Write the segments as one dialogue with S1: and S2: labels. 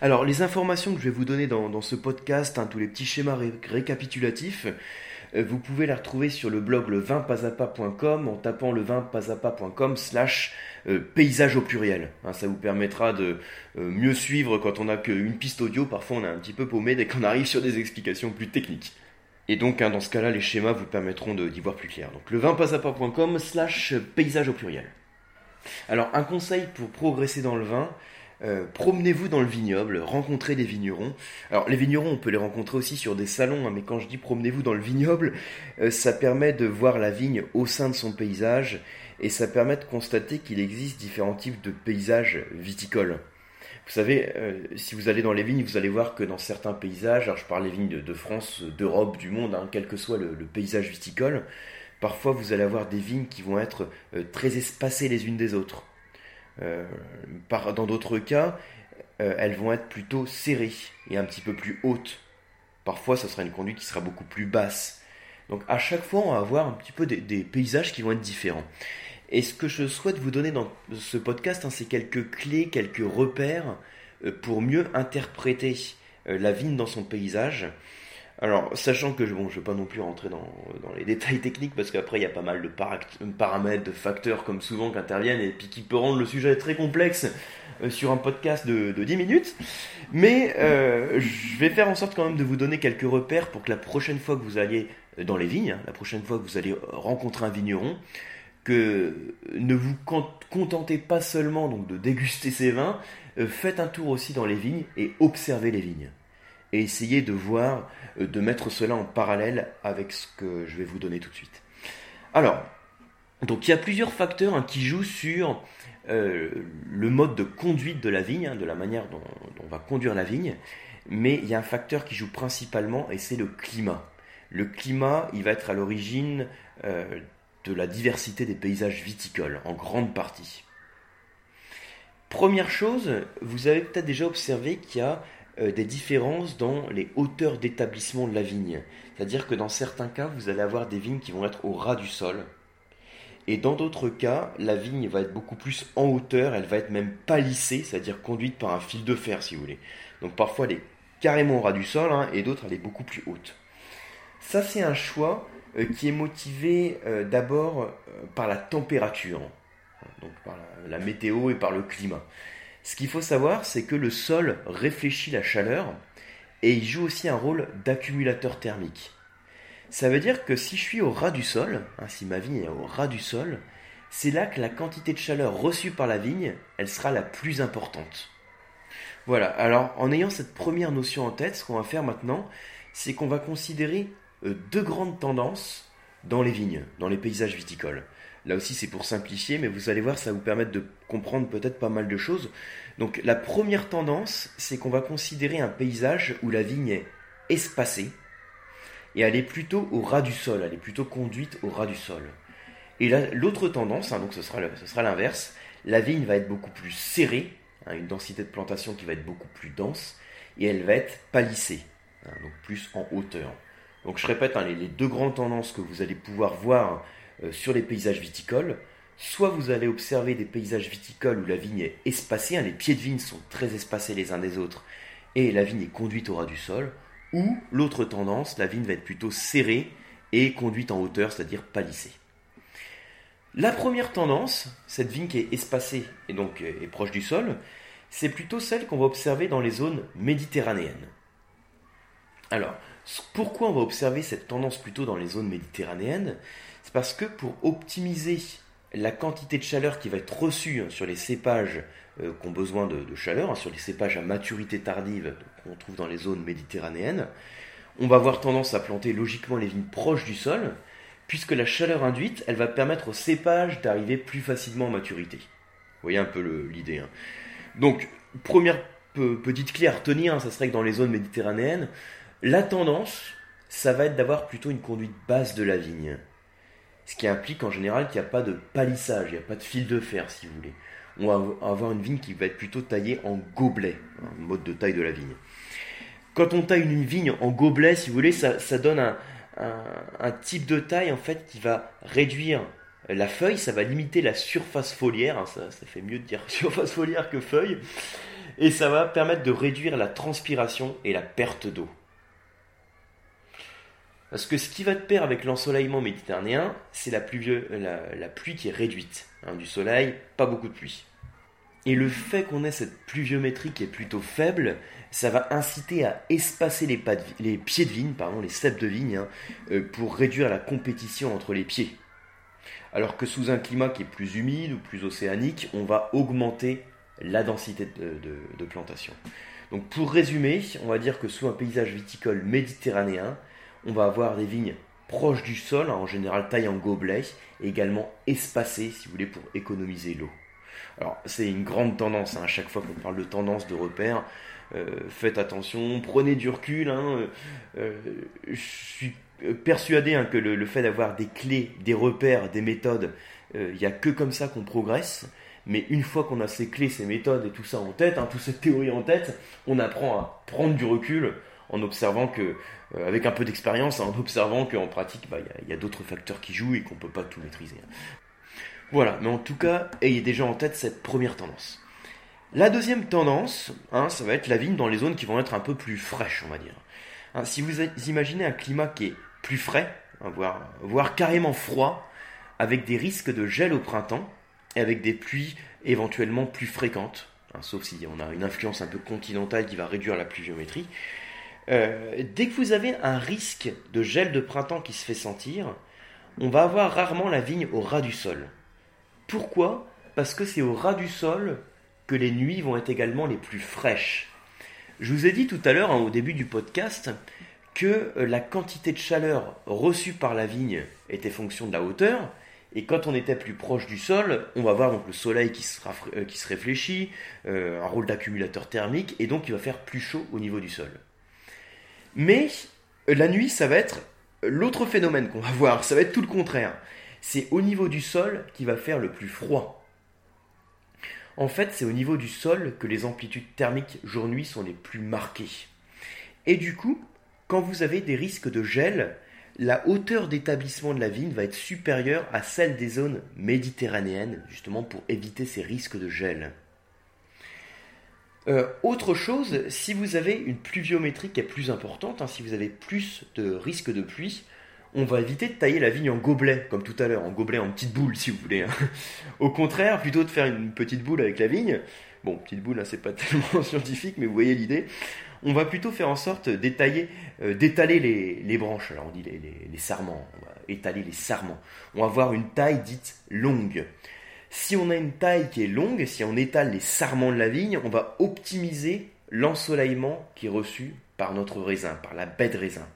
S1: Alors, les informations que je vais vous donner dans, ce podcast, hein, tous les petits schémas récapitulatifs, euh, vous pouvez les retrouver sur le blog le en tapant le slash euh, paysage au pluriel. Hein, ça vous permettra de euh, mieux suivre quand on n'a qu'une piste audio. Parfois, on est un petit peu paumé dès qu'on arrive sur des explications plus techniques. Et donc, hein, dans ce cas-là, les schémas vous permettront d'y voir plus clair. Donc, slash paysage au pluriel. Alors, un conseil pour progresser dans le vin, euh, promenez-vous dans le vignoble, rencontrez des vignerons. Alors les vignerons, on peut les rencontrer aussi sur des salons, hein, mais quand je dis promenez-vous dans le vignoble, euh, ça permet de voir la vigne au sein de son paysage et ça permet de constater qu'il existe différents types de paysages viticoles. Vous savez, euh, si vous allez dans les vignes, vous allez voir que dans certains paysages, alors je parle des vignes de, France, d'Europe, du monde, hein, quel que soit le, paysage viticole, parfois vous allez avoir des vignes qui vont être très espacées les unes des autres. Euh, dans d'autres cas, euh, elles vont être plutôt serrées et un petit peu plus hautes. Parfois, ce sera une conduite qui sera beaucoup plus basse. Donc à chaque fois, on va avoir un petit peu des, paysages qui vont être différents. Et ce que je souhaite vous donner dans ce podcast, hein, c'est quelques clés, quelques repères euh, pour mieux interpréter la vigne dans son paysage alors, sachant que bon, je ne vais pas non plus rentrer dans, les détails techniques parce qu'après il y a pas mal de paramètres, de facteurs comme souvent qui interviennent et puis qui peut rendre le sujet très complexe euh, sur un podcast de, 10 minutes. Mais euh, je vais faire en sorte quand même de vous donner quelques repères pour que la prochaine fois que vous alliez dans les vignes, hein, la prochaine fois que vous allez rencontrer un vigneron, que ne vous contentez pas seulement donc de déguster ses vins, euh, faites un tour aussi dans les vignes et observez les vignes et essayer de voir, euh, de mettre cela en parallèle avec ce que je vais vous donner tout de suite. Alors, donc il y a plusieurs facteurs hein, qui jouent sur euh, le mode de conduite de la vigne, hein, de la manière dont, on va conduire la vigne, mais il y a un facteur qui joue principalement et c'est le climat. Le climat, il va être à l'origine euh, de la diversité des paysages viticoles, en grande partie. Première chose, vous avez peut-être déjà observé qu'il y a euh, des différences dans les hauteurs d'établissement de la vigne. C'est-à-dire que dans certains cas, vous allez avoir des vignes qui vont être au ras du sol. Et dans d'autres cas, la vigne va être beaucoup plus en hauteur, elle va être même palissée, c'est-à-dire conduite par un fil de fer, si vous voulez. Donc parfois, elle est carrément au ras du sol, hein, et d'autres, elle est beaucoup plus haute. Ça, c'est un choix euh, qui est motivé euh, d'abord par la température, donc par la météo et par le climat. Ce qu'il faut savoir, c'est que le sol réfléchit la chaleur et il joue aussi un rôle d'accumulateur thermique. Ça veut dire que si je suis au ras du sol, hein, si ma vigne est au ras du sol, c'est là que la quantité de chaleur reçue par la vigne, elle sera la plus importante. Voilà, alors en ayant cette première notion en tête, ce qu'on va faire maintenant, c'est qu'on va considérer euh, deux grandes tendances dans les vignes, dans les paysages viticoles. Là aussi, c'est pour simplifier, mais vous allez voir, ça va vous permettre de comprendre peut-être pas mal de choses. Donc, la première tendance, c'est qu'on va considérer un paysage où la vigne est espacée et elle est plutôt au ras du sol, elle est plutôt conduite au ras du sol. Et l'autre tendance, hein, donc ce sera, l'inverse, la vigne va être beaucoup plus serrée, hein, une densité de plantation qui va être beaucoup plus dense, et elle va être palissée, hein, donc plus en hauteur. Donc je répète, les, les, deux grandes tendances que vous allez pouvoir voir sur les paysages viticoles. Soit vous allez observer des paysages viticoles où la vigne est espacée, hein, les pieds de vigne sont très espacés les uns des autres, et la vigne est conduite au ras du sol, ou l'autre tendance, la vigne va être plutôt serrée et conduite en hauteur, c'est-à-dire palissée. La première tendance, cette vigne qui est espacée et donc euh, est proche du sol, c'est plutôt celle qu'on va observer dans les zones méditerranéennes. Alors, pourquoi on va observer cette tendance plutôt dans les zones méditerranéennes? C'est parce que pour optimiser la quantité de chaleur qui va être reçue hein, sur les cépages euh, qui ont besoin de, chaleur, hein, sur les cépages à maturité tardive qu'on trouve dans les zones méditerranéennes, on va avoir tendance à planter logiquement les vignes proches du sol, puisque la chaleur induite, elle va permettre aux cépages d'arriver plus facilement en maturité. Vous voyez un peu l'idée. Hein. Donc, première petite clé à retenir, ça serait que dans les zones méditerranéennes, la tendance, ça va être d'avoir plutôt une conduite basse de la vigne. Ce qui implique en général qu'il n'y a pas de palissage, il n'y a pas de fil de fer si vous voulez. On va avoir une vigne qui va être plutôt taillée en gobelet, un mode de taille de la vigne. Quand on taille une vigne en gobelet, si vous voulez, ça, donne un, type de taille en fait qui va réduire la feuille, ça va limiter la surface foliaire, hein, ça, fait mieux de dire surface foliaire que feuille, et ça va permettre de réduire la transpiration et la perte d'eau. Parce que ce qui va de pair avec l'ensoleillement méditerranéen, c'est la, la, pluie qui est réduite. Hein, du soleil, pas beaucoup de pluie. Et le fait qu'on ait cette pluviométrie qui est plutôt faible, ça va inciter à espacer les, les pieds de vigne, pardon, les ceps de vigne, hein, euh, pour réduire la compétition entre les pieds. Alors que sous un climat qui est plus humide ou plus océanique, on va augmenter la densité de plantation. Donc pour résumer, on va dire que sous un paysage viticole méditerranéen, on va avoir des vignes proches du sol, hein, en général taille en gobelet, et également espacées, si vous voulez, pour économiser l'eau. Alors, c'est une grande tendance, hein, à chaque fois qu'on parle de tendance, de repère, euh, faites attention, prenez du recul. Hein, euh, je suis persuadé que le, fait d'avoir des clés, des repères, des méthodes, euh, il n'y a que comme ça qu'on progresse. Mais une fois qu'on a ces clés, ces méthodes et tout ça en tête, toute cette théorie en tête, on apprend à prendre du recul en observant que, euh, avec un peu d'expérience, en observant qu'en pratique, bah, il y a, d'autres facteurs qui jouent et qu'on ne peut pas tout maîtriser. Voilà, mais en tout cas, ayez déjà en tête cette première tendance. La deuxième tendance, hein, ça va être la vigne dans les zones qui vont être un peu plus fraîches, on va dire. Hein, si vous imaginez un climat qui est plus frais, hein, voire, voire carrément froid, avec des risques de gel au printemps, et avec des pluies éventuellement plus fréquentes, sauf si on a une influence un peu continentale qui va réduire la pluviométrie, euh, dès que vous avez un risque de gel de printemps qui se fait sentir, on va avoir rarement la vigne au ras du sol. Pourquoi? Parce que c'est au ras du sol que les nuits vont être également les plus fraîches. Je vous ai dit tout à l'heure, hein, au début du podcast, que euh, la quantité de chaleur reçue par la vigne était fonction de la hauteur, et quand on était plus proche du sol, on va voir donc le soleil qui se, euh, qui se réfléchit, un rôle d'accumulateur thermique, et donc il va faire plus chaud au niveau du sol. Mais euh, la nuit, ça va être l'autre phénomène qu'on va voir, ça va être tout le contraire. C'est au niveau du sol qui va faire le plus froid. En fait, c'est au niveau du sol que les amplitudes thermiques jour-nuit sont les plus marquées. Et du coup, quand vous avez des risques de gel, la hauteur d'établissement de la vigne va être supérieure à celle des zones méditerranéennes, justement pour éviter ces risques de gel. Euh, autre chose, si vous avez une pluviométrie qui est plus importante, hein, si vous avez plus de risque de pluie, on va éviter de tailler la vigne en gobelet, comme tout à l'heure, en gobelet en petite boule si vous voulez. Hein. Au contraire, plutôt de faire une petite boule avec la vigne, bon, petite boule, hein, c'est pas tellement scientifique, mais vous voyez l'idée, on va plutôt faire en sorte d'étaler, euh, d'étaler les, branches, alors on dit les, les sarments, on va étaler les sarments. On va avoir une taille dite longue. Si on a une taille qui est longue, si on étale les sarments de la vigne, on va optimiser l'ensoleillement qui est reçu par notre raisin, par la baie de raisin.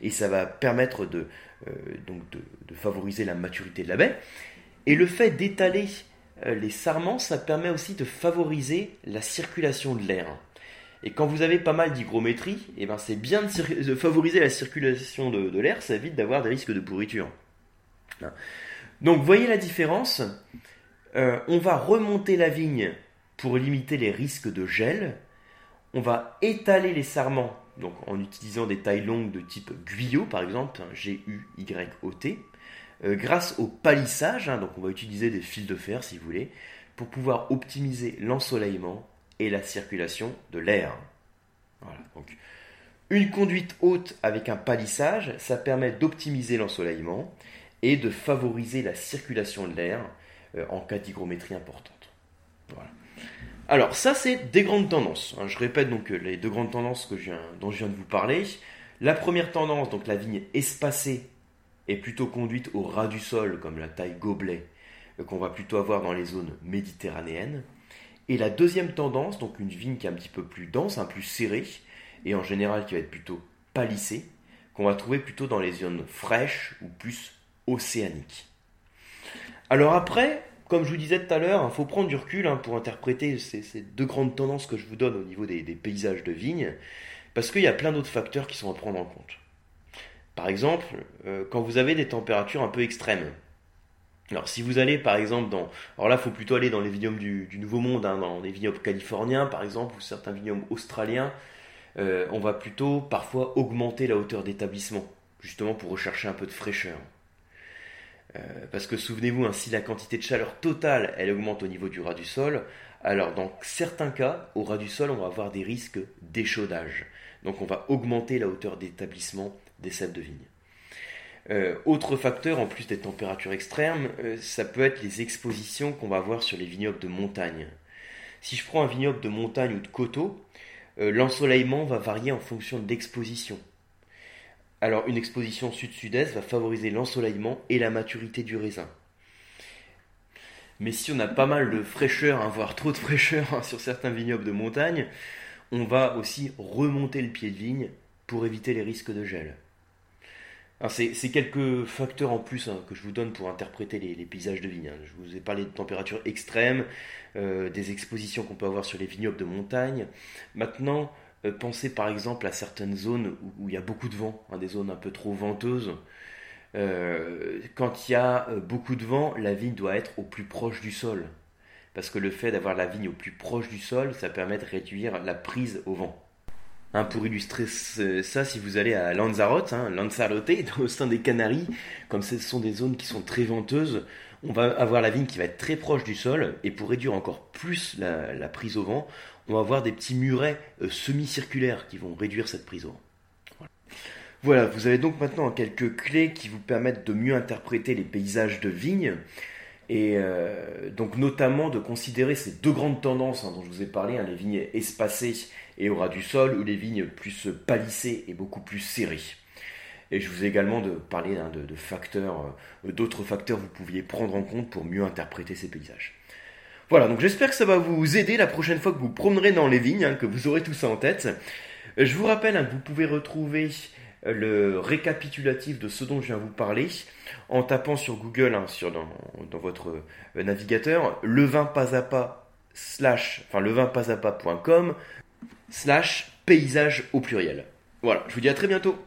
S1: Et ça va permettre de, euh, donc de, favoriser la maturité de la baie. Et le fait d'étaler euh, les sarments, ça permet aussi de favoriser la circulation de l'air. Et quand vous avez pas mal d'hygrométrie, eh ben c'est bien de, favoriser la circulation de, de l'air, ça évite d'avoir des risques de pourriture. Hein. Donc voyez la différence euh, on va remonter la vigne pour limiter les risques de gel. On va étaler les sarments donc en utilisant des tailles longues de type guyot par exemple, G-U-Y-O-T, euh, grâce au palissage, hein, donc on va utiliser des fils de fer si vous voulez, pour pouvoir optimiser l'ensoleillement et la circulation de l'air. une conduite haute avec un palissage, ça permet d'optimiser l'ensoleillement et de favoriser la circulation de l'air en cas d'hygrométrie importante. Alors ça c'est des grandes tendances. Hein. Je répète donc euh, les deux grandes tendances dont je viens de vous parler. La première tendance, donc la vigne espacée, est plutôt conduite au ras du sol, comme la taille gobelet, euh, qu'on va plutôt avoir dans les zones méditerranéennes. Et la deuxième tendance, donc une vigne qui est un petit peu plus dense, un plus serrée, et en général qui va être plutôt palissée, qu'on va trouver plutôt dans les zones fraîches ou plus océaniques. Alors après, comme je vous disais tout à l'heure, il faut prendre du recul hein, pour interpréter ces, deux grandes tendances que je vous donne au niveau des, paysages de vignes, parce qu'il y a plein d'autres facteurs qui sont à prendre en compte. Par exemple, euh, quand vous avez des températures un peu extrêmes. Alors si vous allez par exemple dans... Alors là, il faut plutôt aller dans les vignobles du, Nouveau Monde, hein, dans les vignobles californiens par exemple, ou certains vignobles australiens, euh, on va plutôt parfois augmenter la hauteur d'établissement, justement pour rechercher un peu de fraîcheur. Euh, parce que souvenez-vous, hein, si la quantité de chaleur totale elle augmente au niveau du ras du sol, Alors dans certains cas, au ras du sol, on va avoir des risques d'échaudage. Donc on va augmenter la hauteur d'établissement des cèpes de vigne. Euh, autre facteur, en plus des températures extrêmes, euh, ça peut être les expositions qu'on va avoir sur les vignobles de montagne. Si je prends un vignoble de montagne ou de coteau, l'ensoleillement va varier en fonction de l'exposition. Alors une exposition sud-sud-est va favoriser l'ensoleillement et la maturité du raisin. Mais si on a pas mal de fraîcheur, hein, voire trop de fraîcheur hein, sur certains vignobles de montagne, on va aussi remonter le pied de vigne pour éviter les risques de gel. C'est quelques facteurs en plus hein, que je vous donne pour interpréter les, paysages de vigne. Je vous ai parlé de températures extrêmes, euh, des expositions qu'on peut avoir sur les vignobles de montagne. Maintenant, pensez par exemple à certaines zones où, il y a beaucoup de vent, des zones un peu trop venteuses. Euh, quand il y a euh, beaucoup de vent, la vigne doit être au plus proche du sol. Parce que le fait d'avoir la vigne au plus proche du sol, ça permet de réduire la prise au vent. Hein, pour illustrer ça, si vous allez à Lanzarote, hein, Lanzarote, au sein des Canaries, comme ce sont des zones qui sont très venteuses, on va avoir la vigne qui va être très proche du sol, et pour réduire encore plus la, prise au vent, on va avoir des petits murets euh, semi-circulaires qui vont réduire cette prise vent. Voilà, vous avez donc maintenant quelques clés qui vous permettent de mieux interpréter les paysages de vignes et euh, donc notamment de considérer ces deux grandes tendances hein, dont je vous ai parlé, hein, les vignes espacées et au ras du sol, ou les vignes plus palissées et beaucoup plus serrées. Et je vous ai également de parler hein, de, facteurs, euh, d'autres facteurs que vous pouviez prendre en compte pour mieux interpréter ces paysages. Voilà, donc j'espère que ça va vous aider la prochaine fois que vous promenerez dans les vignes, que vous aurez tout ça en tête. Je vous rappelle que vous pouvez retrouver le récapitulatif de ce dont je viens vous parler en tapant sur Google, hein, sur, dans, votre euh, navigateur, le pas slash, enfin le vin pas à pas.com slash paysage au pluriel. Voilà, je vous dis à très bientôt.